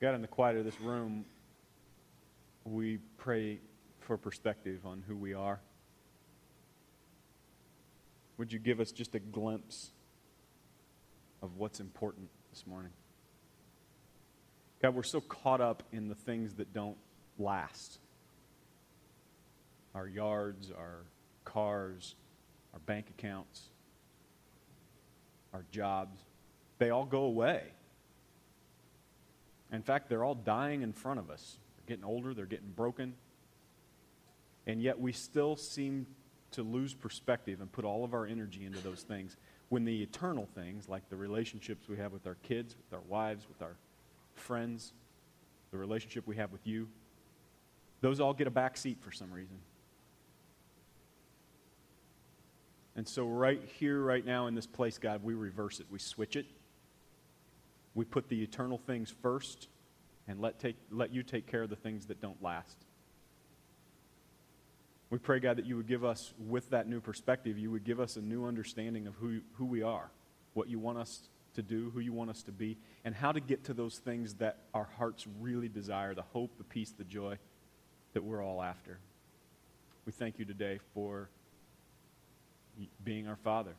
God, in the quiet of this room, we pray for perspective on who we are. Would you give us just a glimpse of what's important this morning? God, we're so caught up in the things that don't last our yards, our cars, our bank accounts, our jobs. They all go away. In fact, they're all dying in front of us. They're getting older, they're getting broken. And yet we still seem to lose perspective and put all of our energy into those things when the eternal things, like the relationships we have with our kids, with our wives, with our friends, the relationship we have with you, those all get a back seat for some reason. And so, right here, right now, in this place, God, we reverse it. We switch it. We put the eternal things first and let, take, let you take care of the things that don't last. We pray, God, that you would give us, with that new perspective, you would give us a new understanding of who, who we are, what you want us to do, who you want us to be, and how to get to those things that our hearts really desire the hope, the peace, the joy that we're all after. We thank you today for being our Father.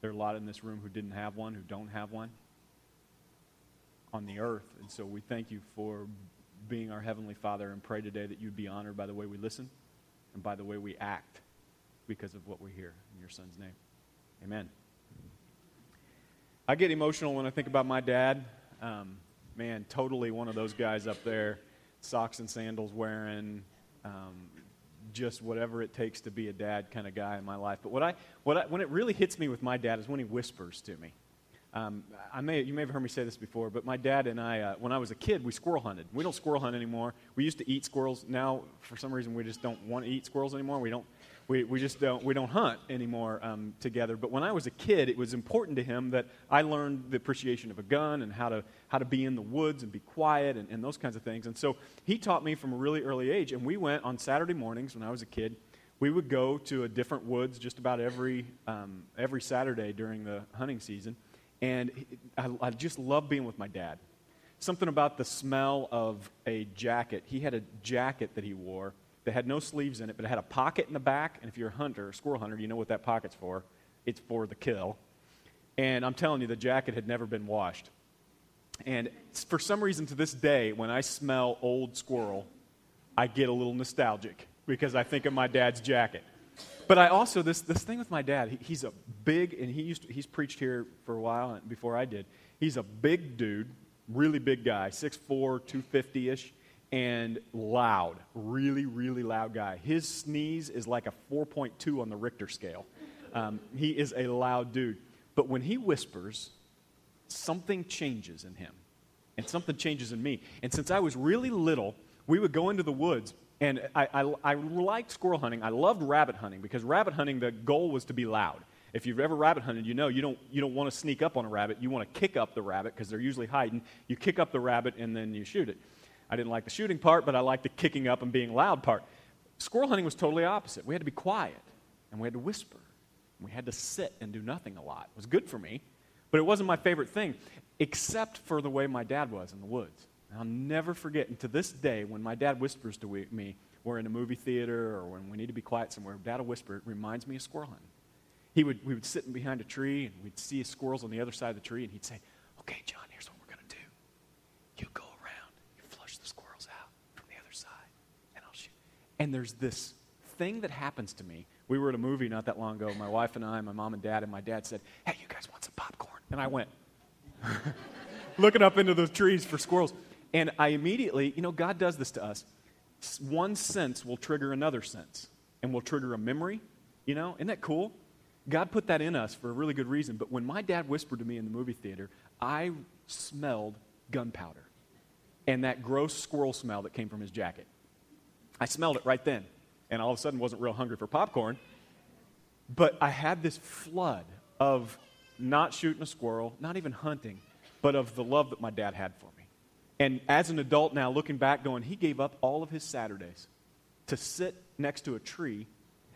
There are a lot in this room who didn't have one, who don't have one on the earth. And so we thank you for being our Heavenly Father and pray today that you'd be honored by the way we listen and by the way we act because of what we hear. In your Son's name. Amen. I get emotional when I think about my dad. Um, man, totally one of those guys up there, socks and sandals wearing, um, just whatever it takes to be a dad kind of guy in my life. But what I, what I, when it really hits me with my dad is when he whispers to me. Um, I may, you may have heard me say this before, but my dad and I, uh, when I was a kid, we squirrel hunted. We don't squirrel hunt anymore. We used to eat squirrels. Now, for some reason, we just don't want to eat squirrels anymore. We don't, we, we just don't, we don't hunt anymore um, together. But when I was a kid, it was important to him that I learned the appreciation of a gun and how to, how to be in the woods and be quiet and, and those kinds of things. And so he taught me from a really early age. And we went on Saturday mornings when I was a kid. We would go to a different woods just about every, um, every Saturday during the hunting season and I, I just love being with my dad. Something about the smell of a jacket. He had a jacket that he wore that had no sleeves in it, but it had a pocket in the back. And if you're a hunter, a squirrel hunter, you know what that pocket's for. It's for the kill. And I'm telling you, the jacket had never been washed. And for some reason, to this day, when I smell old squirrel, I get a little nostalgic because I think of my dad's jacket. But I also, this, this thing with my dad, he, he's a big, and he used to, he's preached here for a while before I did. He's a big dude, really big guy, 6'4, 250 ish, and loud, really, really loud guy. His sneeze is like a 4.2 on the Richter scale. Um, he is a loud dude. But when he whispers, something changes in him, and something changes in me. And since I was really little, we would go into the woods and I, I, I liked squirrel hunting. I loved rabbit hunting because rabbit hunting, the goal was to be loud. If you've ever rabbit hunted, you know you don't, you don't want to sneak up on a rabbit. You want to kick up the rabbit because they're usually hiding. You kick up the rabbit and then you shoot it. I didn't like the shooting part, but I liked the kicking up and being loud part. Squirrel hunting was totally opposite. We had to be quiet and we had to whisper. And We had to sit and do nothing a lot. It was good for me, but it wasn't my favorite thing, except for the way my dad was in the woods. I'll never forget, and to this day, when my dad whispers to me, we're in a movie theater or when we need to be quiet somewhere, dad will whisper, it reminds me of squirrel hunting. He would, we would sit behind a tree and we'd see squirrels on the other side of the tree, and he'd say, Okay, John, here's what we're going to do. You go around, you flush the squirrels out from the other side, and I'll shoot. And there's this thing that happens to me. We were at a movie not that long ago, my wife and I, my mom and dad, and my dad said, Hey, you guys want some popcorn? And I went, looking up into the trees for squirrels. And I immediately, you know, God does this to us. One sense will trigger another sense and will trigger a memory. You know, isn't that cool? God put that in us for a really good reason. But when my dad whispered to me in the movie theater, I smelled gunpowder and that gross squirrel smell that came from his jacket. I smelled it right then. And all of a sudden wasn't real hungry for popcorn. But I had this flood of not shooting a squirrel, not even hunting, but of the love that my dad had for me. And as an adult now, looking back, going, he gave up all of his Saturdays to sit next to a tree.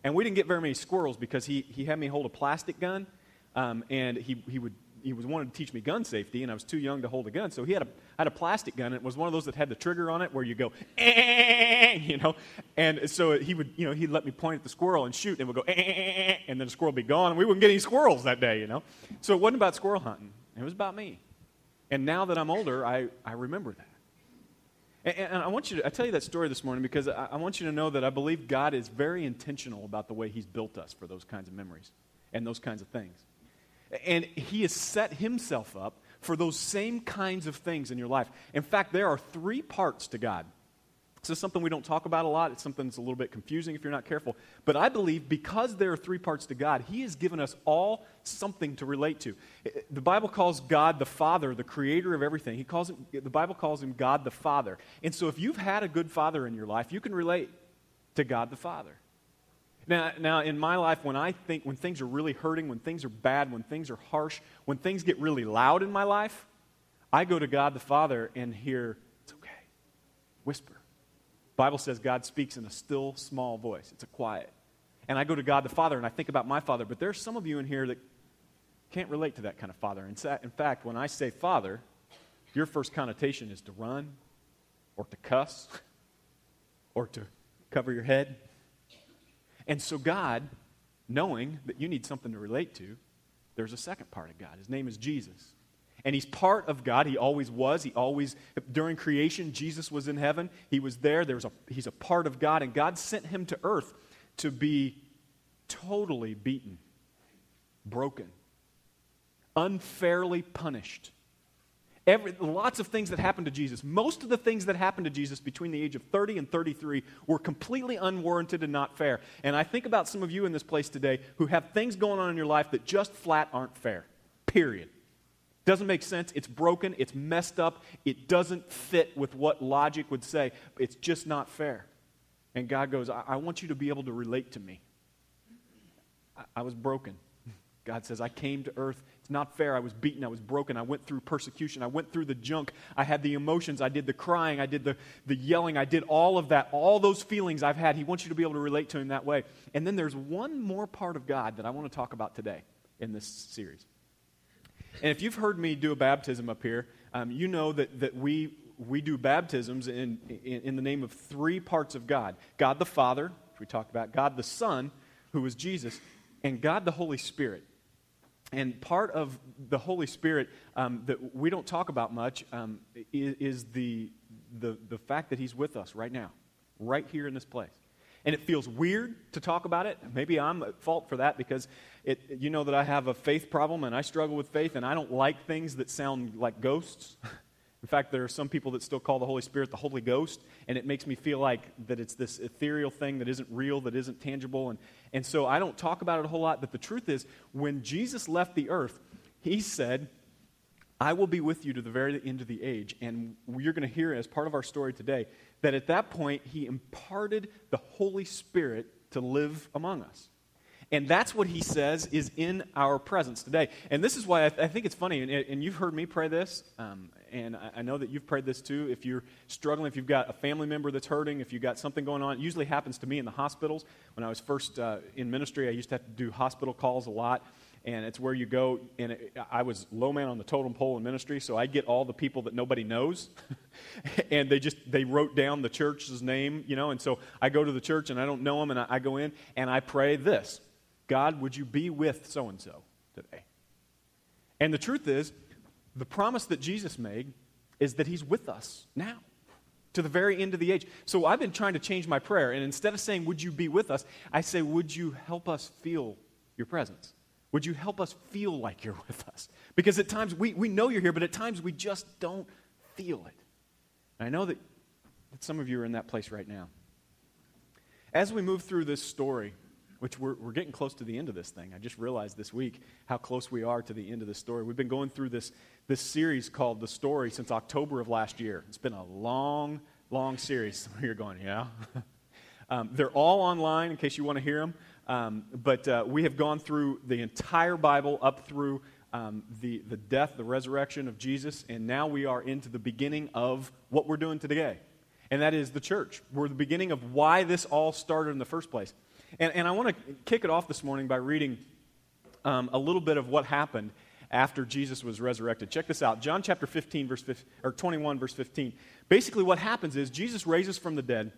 And we didn't get very many squirrels because he, he had me hold a plastic gun um, and he, he would he was wanted to teach me gun safety, and I was too young to hold a gun. So he had a, had a plastic gun, and it was one of those that had the trigger on it where you go, eh, you know. And so he would, you know, he'd let me point at the squirrel and shoot, and it would go, eh, and then the squirrel would be gone, and we wouldn't get any squirrels that day, you know. So it wasn't about squirrel hunting, it was about me. And now that I'm older, I, I remember that. And, and I want you to, I tell you that story this morning because I, I want you to know that I believe God is very intentional about the way He's built us for those kinds of memories and those kinds of things. And He has set Himself up for those same kinds of things in your life. In fact, there are three parts to God. This is something we don't talk about a lot. It's something that's a little bit confusing if you're not careful. But I believe because there are three parts to God, He has given us all something to relate to. The Bible calls God the Father, the creator of everything. He calls him, the Bible calls him God the Father. And so if you've had a good father in your life, you can relate to God the Father. Now, now, in my life, when I think, when things are really hurting, when things are bad, when things are harsh, when things get really loud in my life, I go to God the Father and hear, it's okay. Whisper. Bible says God speaks in a still, small voice. It's a quiet. And I go to God the Father and I think about my Father, but there's some of you in here that can't relate to that kind of Father. And in fact, when I say Father, your first connotation is to run or to cuss or to cover your head and so, God, knowing that you need something to relate to, there's a second part of God. His name is Jesus. And he's part of God. He always was. He always, during creation, Jesus was in heaven. He was there. There was a, he's a part of God. And God sent him to earth to be totally beaten, broken, unfairly punished Every, lots of things that happened to Jesus. Most of the things that happened to Jesus between the age of 30 and 33 were completely unwarranted and not fair. And I think about some of you in this place today who have things going on in your life that just flat aren't fair. Period. Doesn't make sense. It's broken. It's messed up. It doesn't fit with what logic would say. It's just not fair. And God goes, I, I want you to be able to relate to me. I, I was broken. God says, I came to earth it's not fair. I was beaten. I was broken. I went through persecution. I went through the junk. I had the emotions. I did the crying. I did the, the yelling. I did all of that. All those feelings I've had. He wants you to be able to relate to him that way. And then there's one more part of God that I want to talk about today in this series. And if you've heard me do a baptism up here, um, you know that, that we, we do baptisms in, in, in the name of three parts of God God the Father, which we talked about, God the Son, who is Jesus, and God the Holy Spirit. And part of the Holy Spirit um, that we don't talk about much um, is, is the, the, the fact that He's with us right now, right here in this place. And it feels weird to talk about it. Maybe I'm at fault for that because it, you know that I have a faith problem and I struggle with faith and I don't like things that sound like ghosts. In fact, there are some people that still call the Holy Spirit the Holy Ghost, and it makes me feel like that it's this ethereal thing that isn't real, that isn't tangible. And, and so I don't talk about it a whole lot, but the truth is, when Jesus left the earth, he said, I will be with you to the very end of the age. And you're going to hear as part of our story today that at that point, he imparted the Holy Spirit to live among us. And that's what he says is in our presence today. And this is why I, th- I think it's funny, and, and, you've heard me pray this, um, and I, I, know that you've prayed this too. If you're struggling, if you've got a family member that's hurting, if you've got something going on, it usually happens to me in the hospitals. When I was first uh, in ministry, I used to have to do hospital calls a lot. And it's where you go, and it, I was low man on the totem pole in ministry, so I get all the people that nobody knows, and they just they wrote down the church's name, you know. And so I go to the church, and I don't know them, and I, I go in and I pray this God, would you be with so and so today? And the truth is, the promise that Jesus made is that he's with us now to the very end of the age. So I've been trying to change my prayer, and instead of saying, Would you be with us, I say, Would you help us feel your presence? Would you help us feel like you're with us? Because at times we, we know you're here, but at times we just don't feel it. And I know that, that some of you are in that place right now. As we move through this story, which we're, we're getting close to the end of this thing. I just realized this week how close we are to the end of the story. We've been going through this, this series called The Story since October of last year. It's been a long, long series. You're going, yeah? um, they're all online in case you want to hear them. Um, but uh, we have gone through the entire Bible up through um, the, the death, the resurrection of Jesus, and now we are into the beginning of what we're doing today. And that is the church. We're the beginning of why this all started in the first place. And, and I want to kick it off this morning by reading um, a little bit of what happened after Jesus was resurrected. Check this out. John chapter 15 verse 15, or 21 verse 15. Basically what happens is Jesus raises from the dead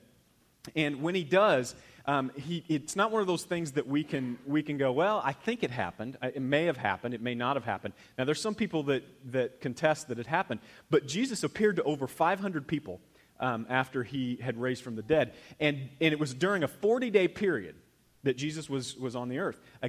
and when he does, um, he, it's not one of those things that we can, we can go, well, I think it happened. It may have happened. It may not have happened. Now, there's some people that, that contest that it happened. But Jesus appeared to over 500 people um, after he had raised from the dead. And, and it was during a 40 day period that Jesus was, was on the earth uh,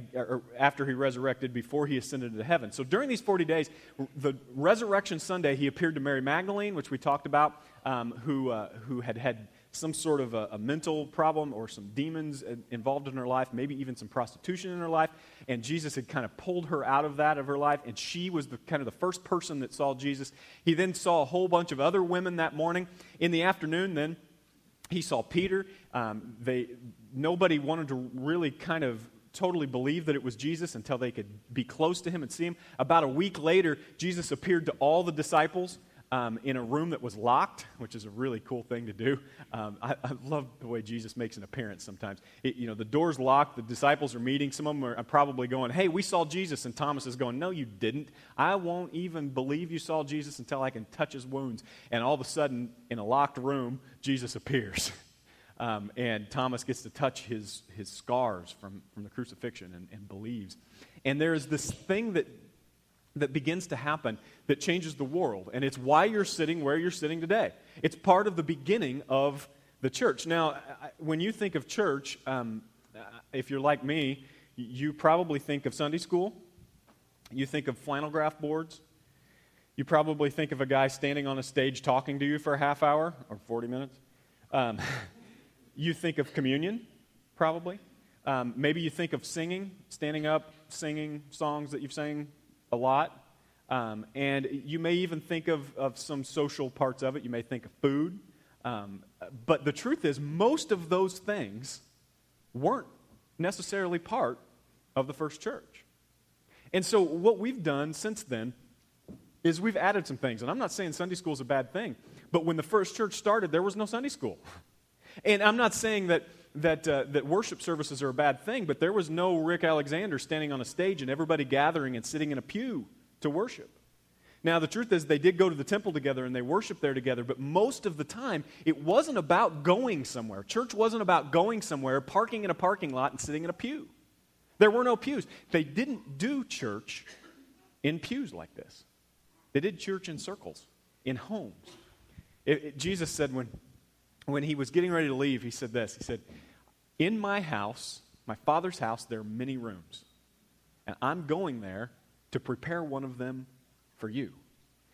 after he resurrected, before he ascended into heaven. So during these 40 days, the resurrection Sunday, he appeared to Mary Magdalene, which we talked about, um, who, uh, who had had some sort of a, a, mental problem or some demons involved in her life, maybe even some prostitution in her life. And Jesus had kind of pulled her out of that of her life, and she was the, kind of the first person that saw Jesus. He then saw a whole bunch of other women that morning. In the afternoon, then, he saw Peter. Um, they, nobody wanted to really kind of totally believe that it was Jesus until they could be close to him and see him. About a week later, Jesus appeared to all the disciples um, in a room that was locked, which is a really cool thing to do. Um, I, I, love the way Jesus makes an appearance sometimes. It, you know, the door's locked, the disciples are meeting. Some of them are probably going, Hey, we saw Jesus. And Thomas is going, No, you didn't. I won't even believe you saw Jesus until I can touch his wounds. And all of a sudden, in a locked room, Jesus appears. Um, and Thomas gets to touch his, his scars from, from the crucifixion and, and believes. And there's this thing that that begins to happen that changes the world. And it's why you're sitting where you're sitting today. It's part of the beginning of the church. Now, when you think of church, um, if you're like me, you probably think of Sunday school. You think of flannel graph boards. You probably think of a guy standing on a stage talking to you for a half hour or 40 minutes. Um, you think of communion, probably. Um, maybe you think of singing, standing up, singing songs that you've sang a lot. Um, and you may even think of, of some social parts of it. You may think of food. Um, but the truth is, most of those things weren't necessarily part of the first church. And so, what we've done since then is we've added some things. And I'm not saying Sunday school is a bad thing, but when the first church started, there was no Sunday school. And I'm not saying that, that, uh, that worship services are a bad thing, but there was no Rick Alexander standing on a stage and everybody gathering and sitting in a pew to worship. Now, the truth is, they did go to the temple together and they worshiped there together, but most of the time, it wasn't about going somewhere. Church wasn't about going somewhere, parking in a parking lot, and sitting in a pew. There were no pews. They didn't do church in pews like this, they did church in circles, in homes. It, it, Jesus said when when he was getting ready to leave, he said this He said, In my house, my father's house, there are many rooms. And I'm going there to prepare one of them for you.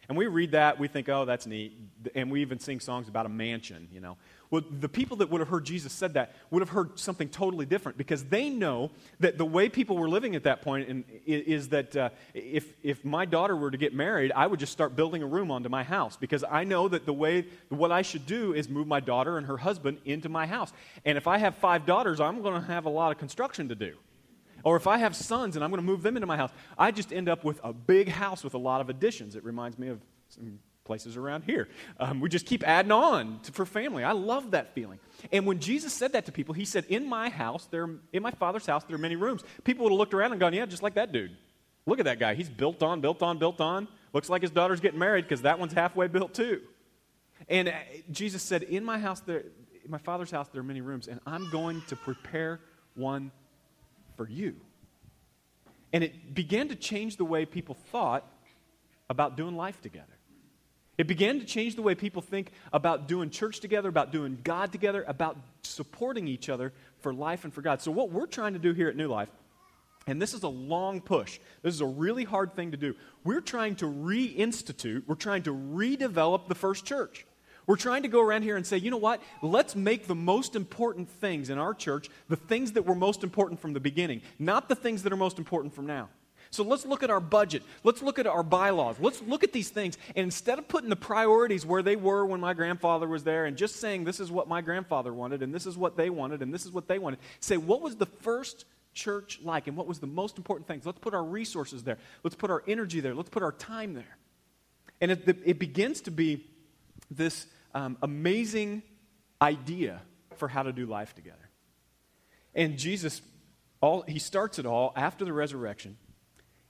And we read that, we think, oh, that's neat. And we even sing songs about a mansion, you know. Well, the people that would have heard Jesus said that would have heard something totally different because they know that the way people were living at that point in, is that uh, if, if my daughter were to get married, I would just start building a room onto my house because I know that the way, what I should do is move my daughter and her husband into my house. And if I have five daughters, I'm going to have a lot of construction to do. Or if I have sons and I'm going to move them into my house, I just end up with a big house with a lot of additions. It reminds me of some places around here. Um, we just keep adding on to, for family. I love that feeling. And when Jesus said that to people, he said, In my house, there, in my father's house, there are many rooms. People would have looked around and gone, Yeah, just like that dude. Look at that guy. He's built on, built on, built on. Looks like his daughter's getting married because that one's halfway built too. And uh, Jesus said, In my house, there, in my father's house, there are many rooms, and I'm going to prepare one for you. And it began to change the way people thought about doing life together. It began to change the way people think about doing church together, about doing God together, about supporting each other for life and for God. So, what we're trying to do here at New Life, and this is a long push, this is a really hard thing to do. We're trying to reinstitute, we're trying to redevelop the first church. We're trying to go around here and say, you know what? Let's make the most important things in our church the things that were most important from the beginning, not the things that are most important from now. So let's look at our budget. Let's look at our bylaws. Let's look at these things. And instead of putting the priorities where they were when my grandfather was there and just saying, this is what my grandfather wanted, and this is what they wanted, and this is what they wanted, say, what was the first church like, and what was the most important things? Let's put our resources there. Let's put our energy there. Let's put our time there. And it, it begins to be this um, amazing idea for how to do life together. And Jesus, all, he starts it all after the resurrection.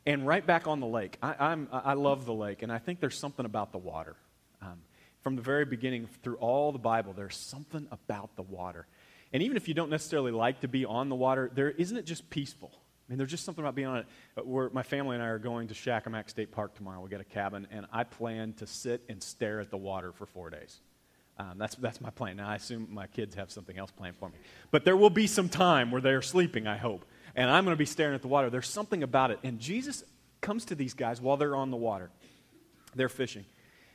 and right back on the lake. I, I'm, I love the lake, and I think there's something about the water. Um, from the very beginning, through all the Bible, there's something about the water. And even if you don't necessarily like to be on the water, there isn't it just peaceful? I mean, there's just something about being on it. Uh, we're, my family and I are going to Shakamak State Park tomorrow. We got a cabin, and I plan to sit and stare at the water for four days. Um, that's, that's my plan. Now, I assume my kids have something else planned for me. But there will be some time where they're sleeping, I hope. And I'm going to be staring at the water. There's something about it. And Jesus comes to these guys while they're on the water. They're fishing.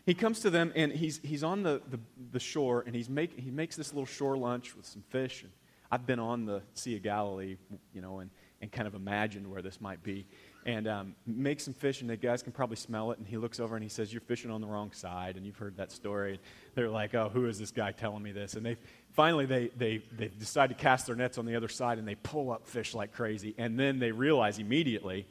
He comes to them, and he's, he's on the, the, the shore, and he's make, he makes this little shore lunch with some fish. And I've been on the Sea of Galilee, you know, and, and kind of imagined where this might be and um, make some fish, and the guys can probably smell it. And he looks over and he says, "You're fishing on the wrong side." And you've heard that story. They're like, "Oh, who is this guy telling me this?" And they finally they they they decide to cast their nets on the other side, and they pull up fish like crazy. And then they realize immediately,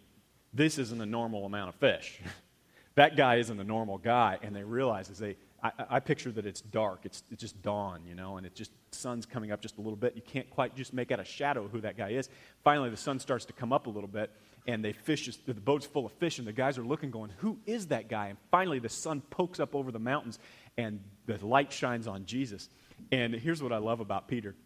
this isn't a normal amount of fish. that guy isn't a normal guy, and they realize as they I, I, picture that it's dark. It's, it's just dawn, you know, and it just sun's coming up just a little bit. You can't quite just make out a shadow of who that guy is. Finally, the sun starts to come up a little bit, and they fish. The boat's full of fish, and the guys are looking, going, "Who is that guy?" And finally, the sun pokes up over the mountains, and the light shines on Jesus. And here's what I love about Peter.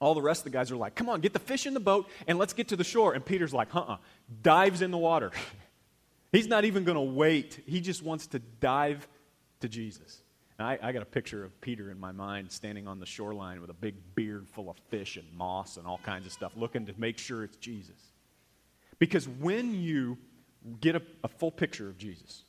All the rest of the guys are like, "Come on, get the fish in the boat, and let's get to the shore." And Peter's like, "Uh-uh," dives in the water. He's not even going to wait. He just wants to dive to Jesus. And I, I got a picture of Peter in my mind standing on the shoreline with a big beard full of fish and moss and all kinds of stuff, looking to make sure it's Jesus. Because when you get a, a full picture of Jesus,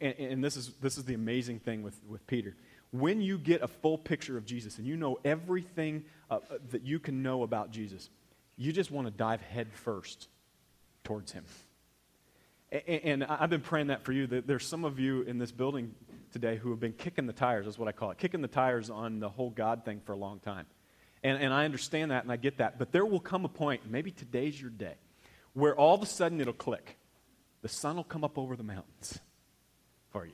and, and, this, is, this is the amazing thing with, with Peter. When you get a full picture of Jesus and you know everything uh, that you can know about Jesus, you just want to dive head first towards him. And, I've been praying that for you. That there's some of you in this building today who have been kicking the tires, is what I call it, kicking the tires on the whole God thing for a long time. And, and I understand that and I get that. But there will come a point, maybe today's your day, where all of a sudden it'll click. The sun will come up over the mountains for you.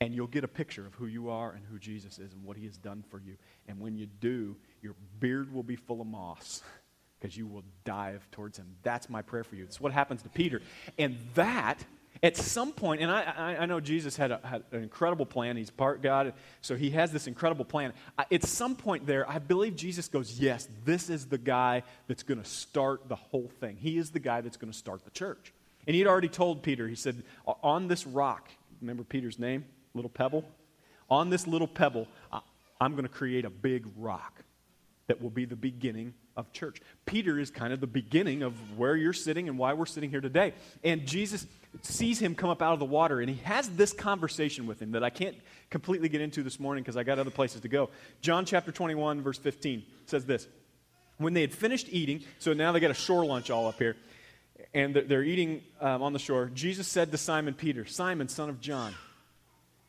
And you'll get a picture of who you are and who Jesus is and what he has done for you. And when you do, your beard will be full of moss because you will dive towards him. That's my prayer for you. It's what happens to Peter. And that, at some point, and I, I, know Jesus had, a, had, an incredible plan. He's part God, so he has this incredible plan. At some point there, I believe Jesus goes, Yes, this is the guy that's going to start the whole thing. He is the guy that's going to start the church. And he had already told Peter, he said, On this rock, remember Peter's name? Little pebble? On this little pebble, I'm going to create a big rock that will be the beginning of church. Peter is kind of the beginning of where you're sitting and why we're sitting here today. And Jesus sees him come up out of the water, and he has this conversation with him that I can't completely get into this morning because I got other places to go. John chapter 21, verse 15 says this When they had finished eating, so now they got a shore lunch all up here, and they're eating um, on the shore, Jesus said to Simon Peter, Simon, son of John,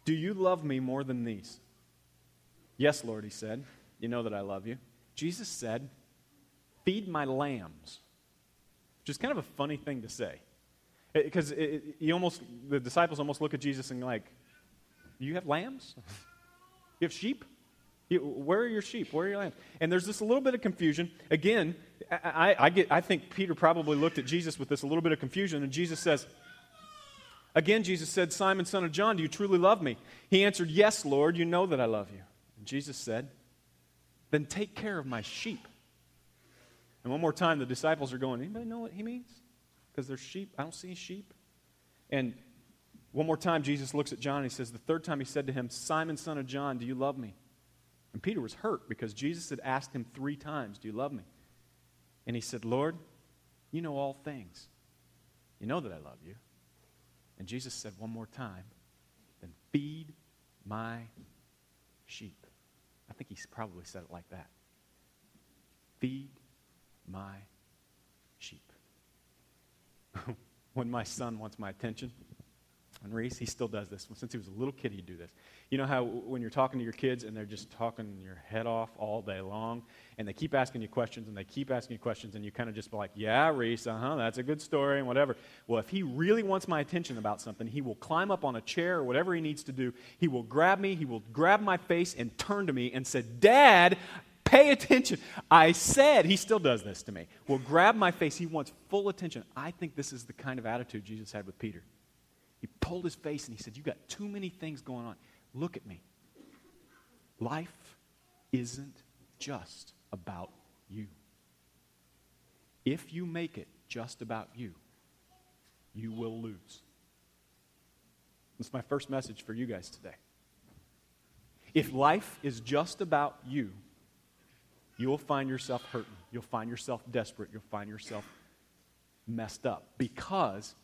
do you love me more than these? Yes, Lord, he said. You know that I love you. Jesus said, Feed my lambs. Which is kind of a funny thing to say. Because you almost, the disciples almost look at Jesus and like, you have lambs? you have sheep? Where are your sheep? Where are your lambs? And there's this little bit of confusion. Again, I, I, get, I think Peter probably looked at Jesus with this a little bit of confusion, and Jesus says, Again, Jesus said, Simon, son of John, do you truly love me? He answered, Yes, Lord, you know that I love you. And Jesus said, Then take care of my sheep. And one more time, the disciples are going, Anybody know what he means? Because there's sheep. I don't see sheep. And one more time, Jesus looks at John and he says, The third time he said to him, Simon, son of John, do you love me? And Peter was hurt because Jesus had asked him three times, Do you love me? And he said, Lord, you know all things. You know that I love you. And Jesus said one more time, Then feed my sheep. I think he probably said it like that. Feed my sheep. when my son wants my attention, and Reese, he still does this. Since he was a little kid, he'd do this. You know how when you're talking to your kids and they're just talking your head off all day long, and they keep asking you questions and they keep asking you questions, and you kind of just be like, Yeah, Reese, uh huh, that's a good story, and whatever. Well, if he really wants my attention about something, he will climb up on a chair or whatever he needs to do. He will grab me, he will grab my face and turn to me and say, Dad, pay attention. I said, he still does this to me. Will grab my face. He wants full attention. I think this is the kind of attitude Jesus had with Peter. He pulled his face and he said, You got too many things going on. Look at me. Life isn't just about you. If you make it just about you, you will lose. That's my first message for you guys today. If life is just about you, you'll find yourself hurting. You'll find yourself desperate. You'll find yourself messed up because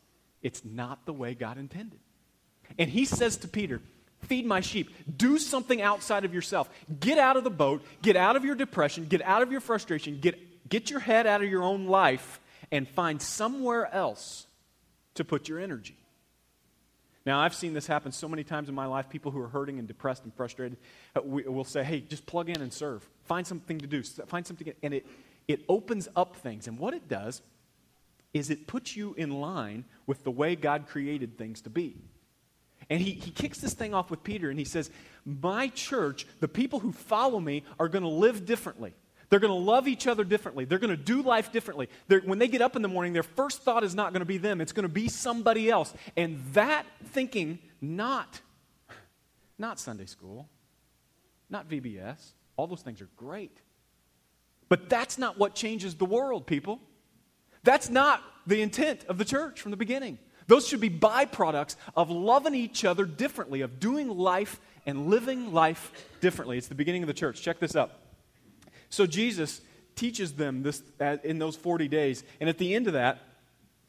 it's not the way God intended. And he says to Peter, Feed my sheep. Do something outside of yourself. Get out of the boat. Get out of your depression. Get out of your frustration. Get, get your head out of your own life and find somewhere else to put your energy. Now, I've seen this happen so many times in my life. People who are hurting and depressed and frustrated uh, will say, hey, just plug in and serve. Find something to do. Find something. And it, it opens up things. And what it does is it puts you in line with the way God created things to be. And he, he kicks this thing off with Peter and he says, My church, the people who follow me, are going to live differently. They're going to love each other differently. They're going to do life differently. They're, when they get up in the morning, their first thought is not going to be them, it's going to be somebody else. And that thinking, not, not Sunday school, not VBS, all those things are great. But that's not what changes the world, people. That's not the intent of the church from the beginning. Those should be byproducts of loving each other differently, of doing life and living life differently. It's the beginning of the church. Check this out. So Jesus teaches them this in those 40 days. And at the end of that,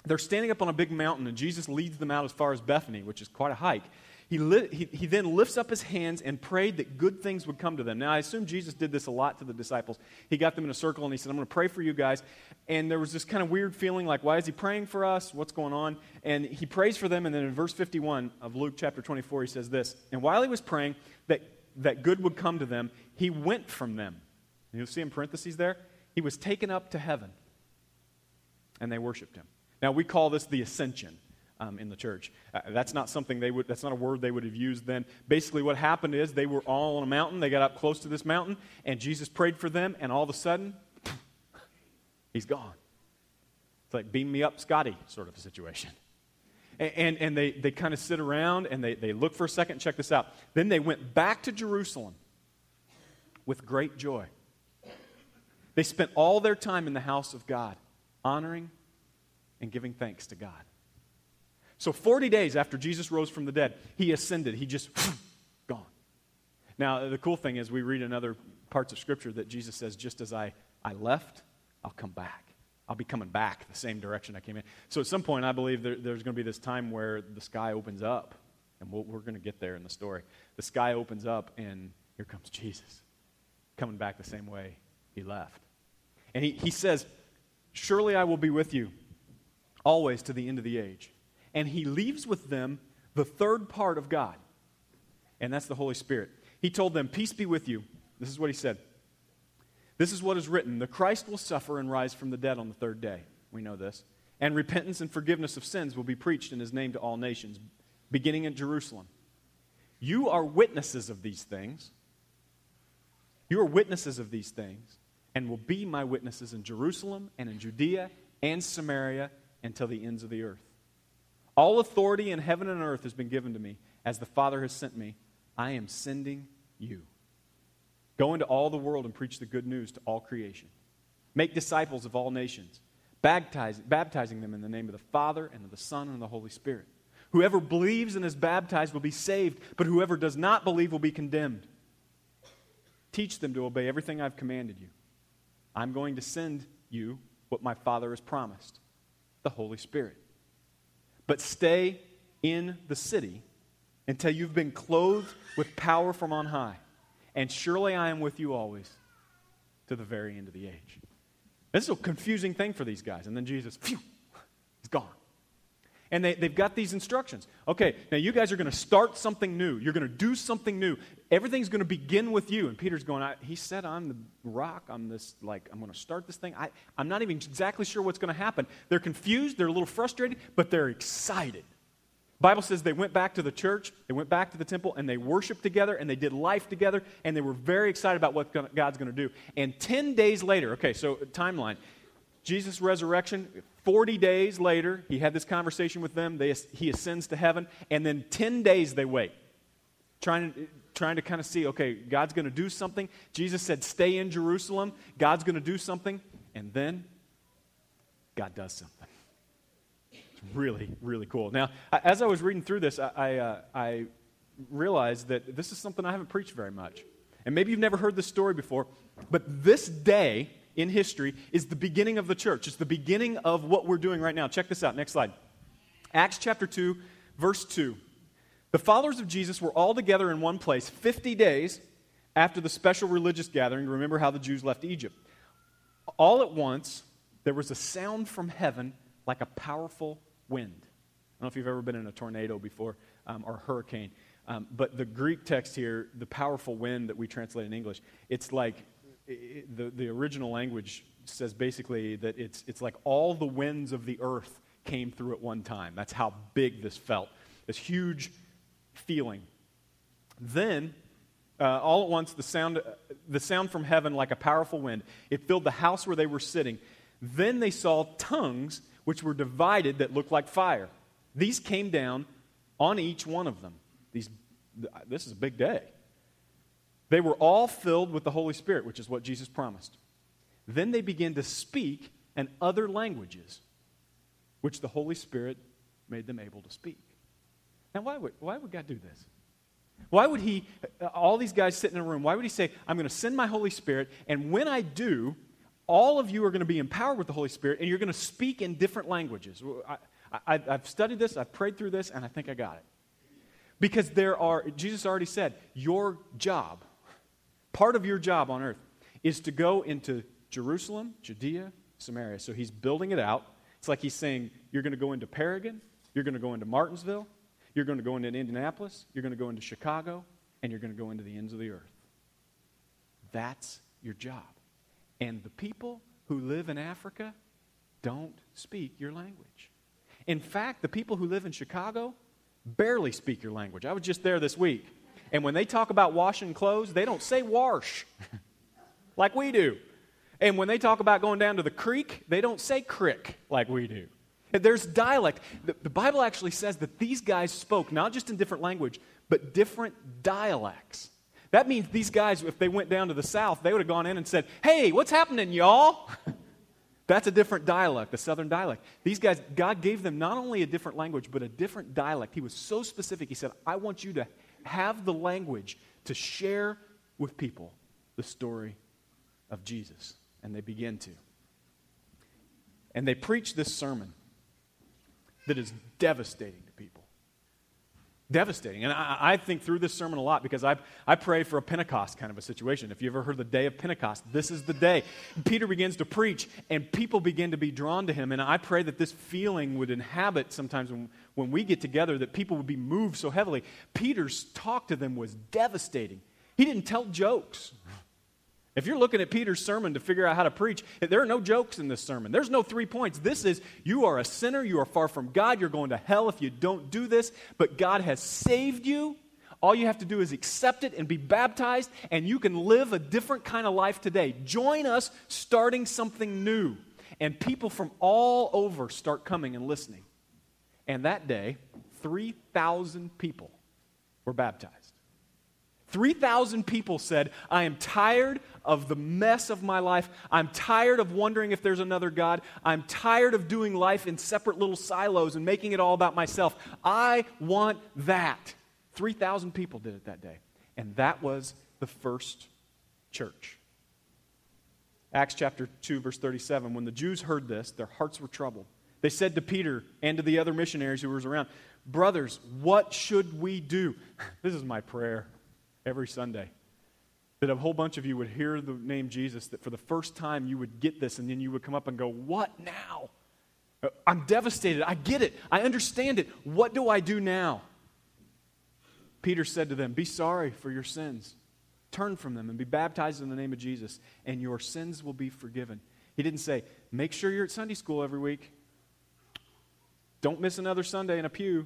they're standing up on a big mountain, and Jesus leads them out as far as Bethany, which is quite a hike. He, li- he, he then lifts up his hands and prayed that good things would come to them. Now, I assume Jesus did this a lot to the disciples. He got them in a circle and he said, I'm going to pray for you guys. And there was this kind of weird feeling like, why is he praying for us? What's going on? And he prays for them. And then in verse 51 of Luke chapter 24, he says this And while he was praying that, that good would come to them, he went from them. You'll see in parentheses there, he was taken up to heaven. And they worshiped him. Now, we call this the ascension. Um, in the church. Uh, that's not something they would, that's not a word they would have used then. Basically, what happened is they were all on a mountain. They got up close to this mountain, and Jesus prayed for them, and all of a sudden, he's gone. It's like, beam me up, Scotty, sort of a situation. And, and, and they, they kind of sit around and they, they look for a second. Check this out. Then they went back to Jerusalem with great joy. They spent all their time in the house of God, honoring and giving thanks to God. So, 40 days after Jesus rose from the dead, he ascended. He just gone. Now, the cool thing is, we read in other parts of Scripture that Jesus says, just as I, I left, I'll come back. I'll be coming back the same direction I came in. So, at some point, I believe there, there's going to be this time where the sky opens up, and we we are going to get there in the story. The sky opens up, and here comes Jesus, coming back the same way he left. And he, he says, Surely I will be with you always to the end of the age. And he leaves with them the third part of God, and that's the Holy Spirit. He told them, Peace be with you. This is what he said. This is what is written The Christ will suffer and rise from the dead on the third day. We know this. And repentance and forgiveness of sins will be preached in his name to all nations, beginning at Jerusalem. You are witnesses of these things. You are witnesses of these things and will be my witnesses in Jerusalem and in Judea and Samaria until the ends of the earth. All authority in heaven and earth has been given to me. As the Father has sent me, I am sending you. Go into all the world and preach the good news to all creation. Make disciples of all nations, baptizing them in the name of the Father and of the Son and of the Holy Spirit. Whoever believes and is baptized will be saved, but whoever does not believe will be condemned. Teach them to obey everything I've commanded you. I'm going to send you what my Father has promised the Holy Spirit. But stay in the city until you've been clothed with power from on high. And surely I am with you always to the very end of the age. This is a confusing thing for these guys. And then Jesus, phew, he's gone. And they, they've got these instructions. Okay, now you guys are going to start something new. You're going to do something new. Everything's going to begin with you. And Peter's going, He said, I'm the rock. I'm this, like, I'm going to start this thing. I, I'm not even exactly sure what's going to happen. They're confused. They're a little frustrated, but they're excited Bible says they went back to the church, they went back to the temple, and they worshiped together, and they did life together, and they were very excited about what God's going to do. And 10 days later, okay, so timeline, Jesus' resurrection, 40 days later, he had this conversation with them, they, he ascends to heaven, and then 10 days they wait, trying to, trying to kind of see, okay, God's going to do something. Jesus said, stay in Jerusalem, God's going to do something, and then God does something It's really, really cool. Now, as I was reading through this, I, I, uh, I realized that this is something I haven't preached very much. And maybe you've never heard this story before, but this day in history is the beginning of the church. It's the beginning of what we're doing right now. Check this out. Next slide. Acts chapter 2, verse 2. The followers of Jesus were all together in one place 50 days after the special religious gathering. Remember how the Jews left Egypt. All at once, there was a sound from heaven like a powerful wind. I don't know if you've ever been in a tornado before um, or hurricane, um, but the Greek text here, the powerful wind that we translate in English, it's like the, the original language says basically that it's, it's like all the winds of the earth came through at one time. That's how big this felt, this huge feeling. Then, uh, all at once, the sound, the sound from heaven like a powerful wind, it filled the house where they were sitting. Then they saw tongues which were divided that looked like fire. These came down on each one of them. These, this is a big day. They were all filled with the Holy Spirit, which is what Jesus promised. Then they began to speak in other languages, which the Holy Spirit made them able to speak. Now, why would, why would God do this? Why would He, uh, all these guys sitting in a room, why would He say, I'm going to send my Holy Spirit, and when I do, all of you are going to be empowered with the Holy Spirit, and you're going to speak in different languages. I, have studied this, I've prayed through this, and I think I got it. Because there are, Jesus already said, your job, part of your job on earth, is to go into Jerusalem, Judea, Samaria. So he's building it out. It's like he's saying, you're going to go into Paragon, you're going to go into Martinsville, you're going to go into Indianapolis, you're going to go into Chicago, and you're going to go into the ends of the earth. That's your job. And the people who live in Africa don't speak your language. In fact, the people who live in Chicago barely speak your language. I was just there this week. And when they talk about washing clothes, they don't say wash like we do. And when they talk about going down to the creek, they don't say crick like we do. There's dialect. The, the, Bible actually says that these guys spoke not just in different language, but different dialects. That means these guys, if they went down to the south, they would have gone in and said, Hey, what's happening, y'all? That's a different dialect, a southern dialect. These guys, God gave them not only a different language, but a different dialect. He was so specific. He said, I want you to have the language to share with people the story of Jesus. And they begin to. And they preach this sermon that is devastating to people devastating. And I, I, think through this sermon a lot because I, I pray for a Pentecost kind of a situation. If you ever heard the day of Pentecost, this is the day. Peter begins to preach, and people begin to be drawn to him. And I pray that this feeling would inhabit sometimes when, when we get together, that people would be moved so heavily. Peter's talk to them was devastating. He didn't tell jokes. If you're looking at Peter's sermon to figure out how to preach, there are no jokes in this sermon. There's no three points. This is you are a sinner, you are far from God, you're going to hell if you don't do this, but God has saved you. All you have to do is accept it and be baptized, and you can live a different kind of life today. Join us starting something new. And people from all over start coming and listening. And that day, 3,000 people were baptized. 3,000 people said, I am tired of the mess of my life. I'm tired of wondering if there's another God. I'm tired of doing life in separate little silos and making it all about myself. I want that. 3,000 people did it that day. And that was the first church. Acts chapter 2, verse 37 When the Jews heard this, their hearts were troubled. They said to Peter and to the other missionaries who were around, Brothers, what should we do? This is my prayer every Sunday. That a whole bunch of you would hear the name Jesus, that for the first time you would get this, and then you would come up and go, What now? Uh, I'm devastated. I get it. I understand it. What do I do now? Peter said to them, Be sorry for your sins. Turn from them and be baptized in the name of Jesus, and your sins will be forgiven. He didn't say, Make sure you're at Sunday school every week. Don't miss another Sunday in a pew.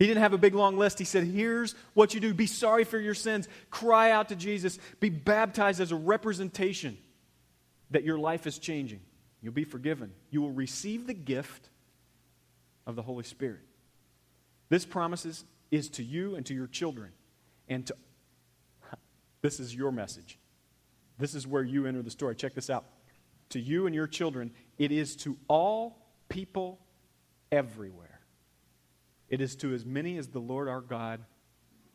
He didn't have a big long list. He said, Here's what you do be sorry for your sins, cry out to Jesus, be baptized as a representation that your life is changing. You'll be forgiven. You will receive the gift of the Holy Spirit. This promises is to you and to your children and to this is your message. This is where you enter the story. Check this out. To you and your children, it is to all people everywhere. It is to as many as the Lord our God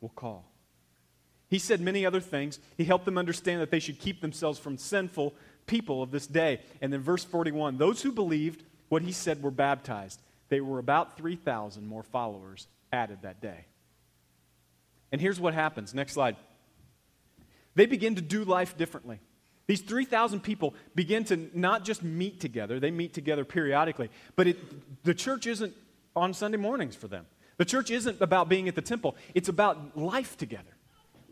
will call. He said many other things. He helped them understand that they should keep themselves from sinful people of this day. And then, verse 41 those who believed what he said were baptized. They were about 3,000 more followers added that day. And here's what happens. Next slide. They begin to do life differently. These 3,000 people begin to not just meet together, they meet together periodically, but it, the church isn't on Sunday mornings for them. The church isn't about being at the temple, it's about life together.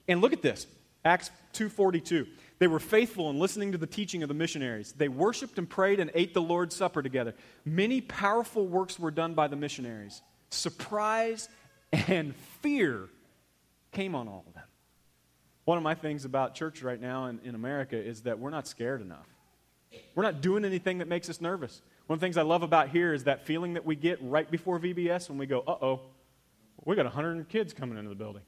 And look at this Acts 2:42. They were faithful in listening to the teaching of the missionaries. They worshiped and prayed and ate the Lord's Supper together. Many powerful works were done by the missionaries. Surprise and fear came on all of them. One of my things about church right now in, in America is that we're not scared enough. We're not doing anything that makes us nervous. One of the things I love about here is that feeling that we get right before VBS when we go, uh oh, we got 100 kids coming into the building.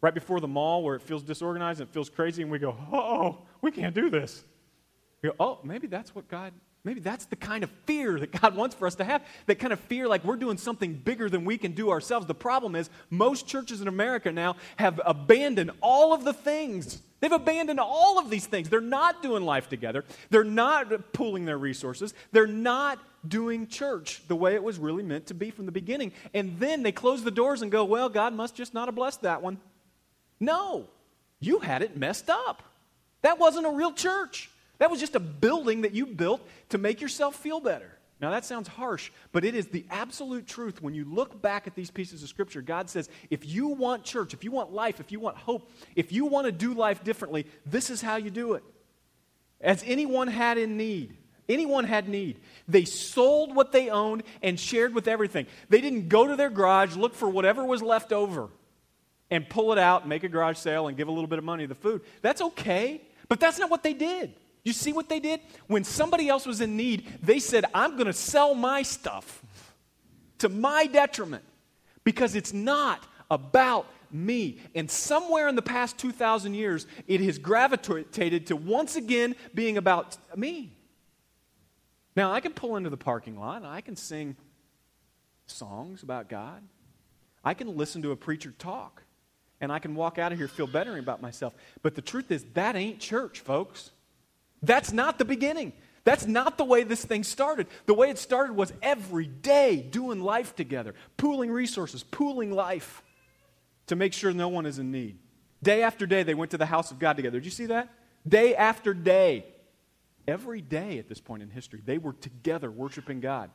Right before the mall where it feels disorganized and it feels crazy, and we go, oh, we can't do this. We go, oh, maybe that's what God Maybe that's the kind of fear that God wants for us to have. That kind of fear like we're doing something bigger than we can do ourselves. The problem is, most churches in America now have abandoned all of the things. They've abandoned all of these things. They're not doing life together, they're not pooling their resources, they're not doing church the way it was really meant to be from the beginning. And then they close the doors and go, well, God must just not have blessed that one. No, you had it messed up. That wasn't a real church. That was just a building that you built to make yourself feel better. Now, that sounds harsh, but it is the absolute truth. When you look back at these pieces of Scripture, God says, if you want church, if you want life, if you want hope, if you want to do life differently, this is how you do it. As anyone had in need, anyone had need, they sold what they owned and shared with everything. They didn't go to their garage, look for whatever was left over, and pull it out, make a garage sale, and give a little bit of money to the food. That's okay, but that's not what they did. You see what they did? When somebody else was in need, they said, I'm going to sell my stuff to my detriment because it's not about me. And somewhere in the past 2,000 years, it has gravitated to once again being about me. Now, I can pull into the parking lot I can sing songs about God. I can listen to a preacher talk and I can walk out of here feel better about myself. But the truth is, that ain't church, folks. That's not the beginning. That's not the way this thing started. The way it started was every day doing life together, pooling resources, pooling life to make sure no one is in need. Day after day, they went to the house of God together. Did you see that? Day after day. Every day at this point in history, they were together worshiping God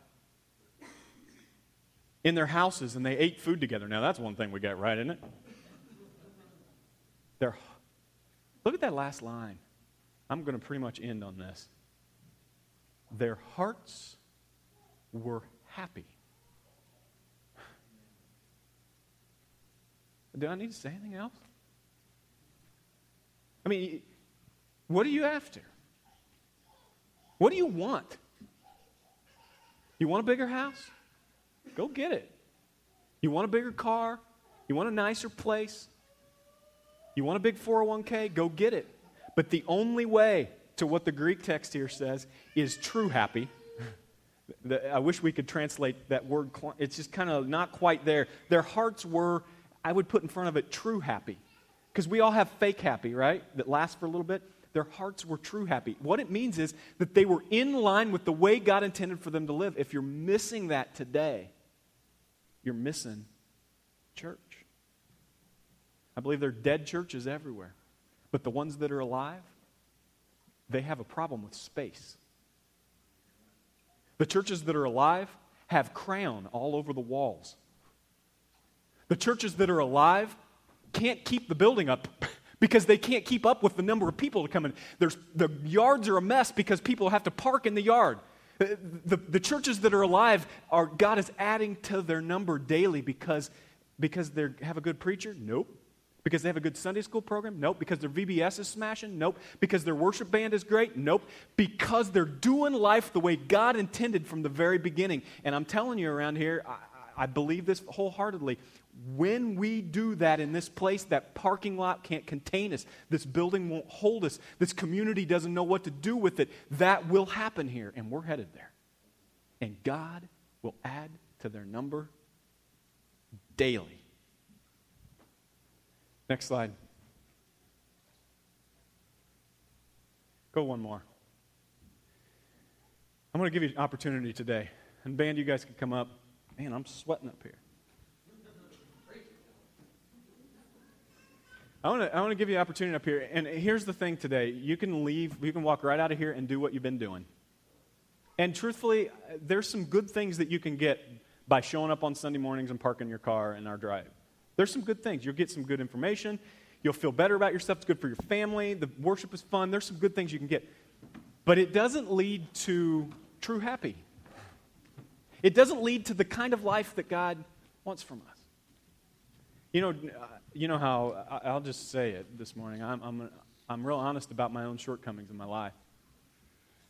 in their houses and they ate food together. Now, that's one thing we got right, isn't it? They're, look at that last line. I'm going to pretty much end on this. Their hearts were happy. Do I need to say anything else? I mean, what are you after? What do you want? You want a bigger house? Go get it. You want a bigger car? You want a nicer place? You want a big 401k? Go get it. But the only way to what the Greek text here says is true happy. I wish we could translate that word. It's just kind of not quite there. Their hearts were, I would put in front of it, true happy. Because we all have fake happy, right? That lasts for a little bit. Their hearts were true happy. What it means is that they were in line with the way God intended for them to live. If you're missing that today, you're missing church. I believe there are dead churches everywhere. But the ones that are alive, they have a problem with space. The churches that are alive have crown all over the walls. The churches that are alive can't keep the building up because they can't keep up with the number of people to come in. There's, the yards are a mess because people have to park in the yard. The, the, churches that are alive are God is adding to their number daily because Because they have a good preacher? Nope. Because they have a good Sunday school program? Nope. Because their VBS is smashing? Nope. Because their worship band is great? Nope. Because they're doing life the way God intended from the very beginning. And I'm telling you around here, I, I believe this wholeheartedly. When we do that in this place, that parking lot can't contain us. This building won't hold us. This community doesn't know what to do with it. That will happen here, and we're headed there. And God will add to their number daily. Next slide. Go one more. I'm going to give you an opportunity today. And, band, you guys can come up. Man, I'm sweating up here. I want to I want to give you an opportunity up here. And here's the thing today you can leave, you can walk right out of here and do what you've been doing. And truthfully, there's some good things that you can get by showing up on Sunday mornings and parking your car in our drive. There's some good things. You'll get some good information. You'll feel better about yourself. It's good for your family. The worship is fun. There's some good things you can get. But it doesn't lead to true happy. It doesn't lead to the kind of life that God wants from us. You know, uh, you know how, I'll just say it this morning. I'm, I'm, I'm real honest about my own shortcomings in my life.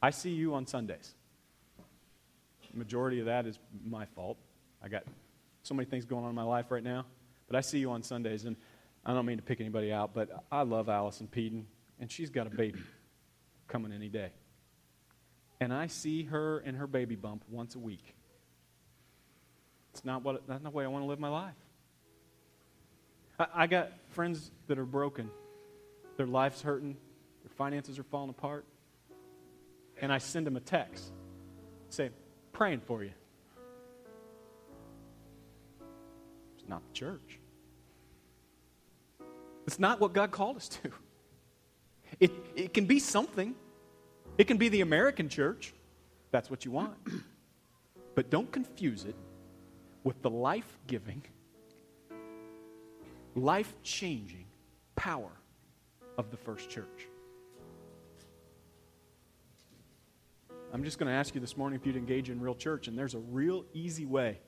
I see you on Sundays. Majority of that is my fault. I got so many things going on in my life right now. But I see you on Sundays, and I don't mean to pick anybody out, but I love Allison Peden, and she's got a baby coming any day. And I see her and her baby bump once a week. It's not what that's not the way I want to live my life. I, I got friends that are broken. Their life's hurting, their finances are falling apart. And I send them a text. Say, praying for you. Not the church. It's not what God called us to. It, it can be something, it can be the American church. That's what you want. But don't confuse it with the life giving, life changing power of the first church. I'm just going to ask you this morning if you'd engage in real church, and there's a real easy way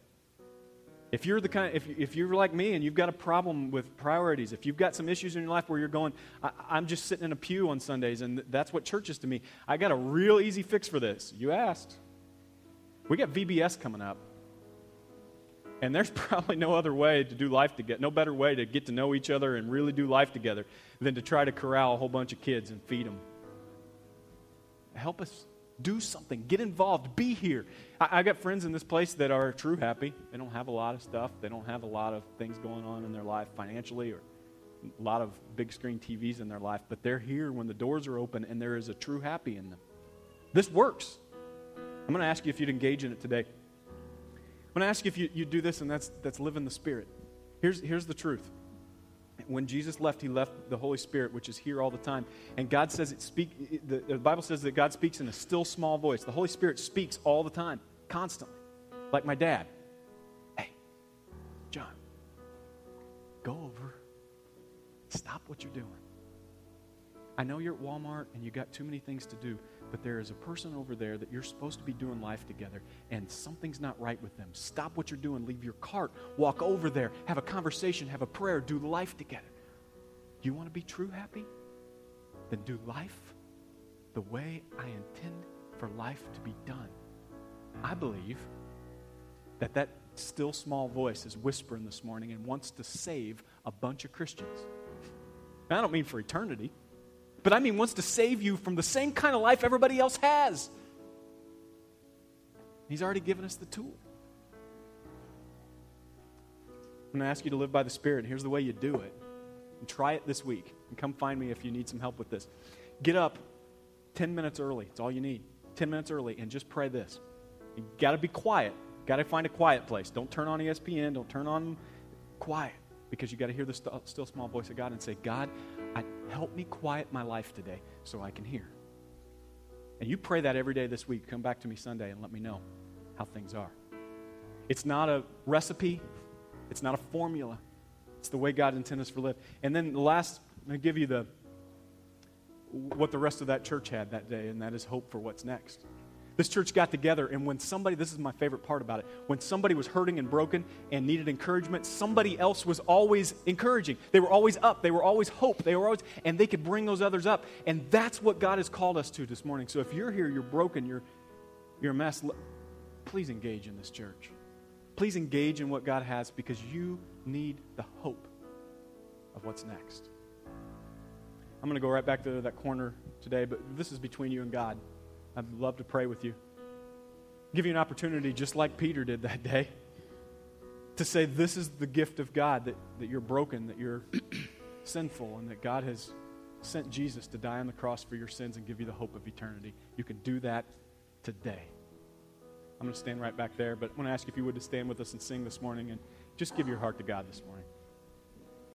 if you're the kind, if, if you're like me and you've got a problem with priorities, if you've got some issues in your life where you're going, I, am just sitting in a pew on Sundays and that's what church is to me. I got a real easy fix for this. You asked. We got VBS coming up. And there's probably no other way to do life together, no better way to get to know each other and really do life together than to try to corral a whole bunch of kids and feed them. Help us do something. Get involved. Be here. I, I, got friends in this place that are true happy. They don't have a lot of stuff. They don't have a lot of things going on in their life financially or a lot of big screen TVs in their life, but they're here when the doors are open and there is a true happy in them. This works. I'm going to ask you if you'd engage in it today. I'm going to ask you if you, you do this, and that's, that's live in the Spirit. Here's, here's the truth when Jesus left, he left the Holy Spirit, which is here all the time. And God says it speak. The, the, Bible says that God speaks in a still small voice. The Holy Spirit speaks all the time, constantly, like my dad. Hey, John, go over. Stop what you're doing. I know you're at Walmart and you got too many things to do, but there is a person over there that you're supposed to be doing life together, and something's not right with them. Stop what you're doing, leave your cart, walk over there, have a conversation, have a prayer, do life together. You want to be true happy? Then do life the way I intend for life to be done. I believe that that still small voice is whispering this morning and wants to save a bunch of Christians. I don't mean for eternity but I mean wants to save you from the same kind of life everybody else has. He's already given us the tool. I'm going to ask you to live by the Spirit. Here's the way you do it. And try it this week. And come find me if you need some help with this. Get up 10 minutes early. It's all you need. 10 minutes early and just pray this. You got to be quiet. Got to find a quiet place. Don't turn on ESPN. Don't turn on quiet because you got to hear the st- still small voice of God and say, God, I, help me quiet my life today so I can hear. And you pray that every day this week. Come back to me Sunday and let me know how things are. It's not a recipe, it's not a formula. It's the way God intended us to live. And then the last, I'm going to give you the what the rest of that church had that day, and that is hope for what's next. This church got together, and when somebody, this is my favorite part about it, when somebody was hurting and broken and needed encouragement, somebody else was always encouraging. They were always up. They were always hope. They were always, and they could bring those others up. And that's what God has called us to this morning. So if you're here, you're broken, you're, you're a mess, please engage in this church. Please engage in what God has because you need the hope of what's next. I'm going to go right back to that corner today, but this is between you and God. I'd love to pray with you. Give you an opportunity, just like Peter did that day, to say, This is the gift of God that, that you're broken, that you're sinful, and that God has sent Jesus to die on the cross for your sins and give you the hope of eternity. You can do that today. I'm going to stand right back there, but I want to ask you if you would to stand with us and sing this morning and just give your heart to God this morning.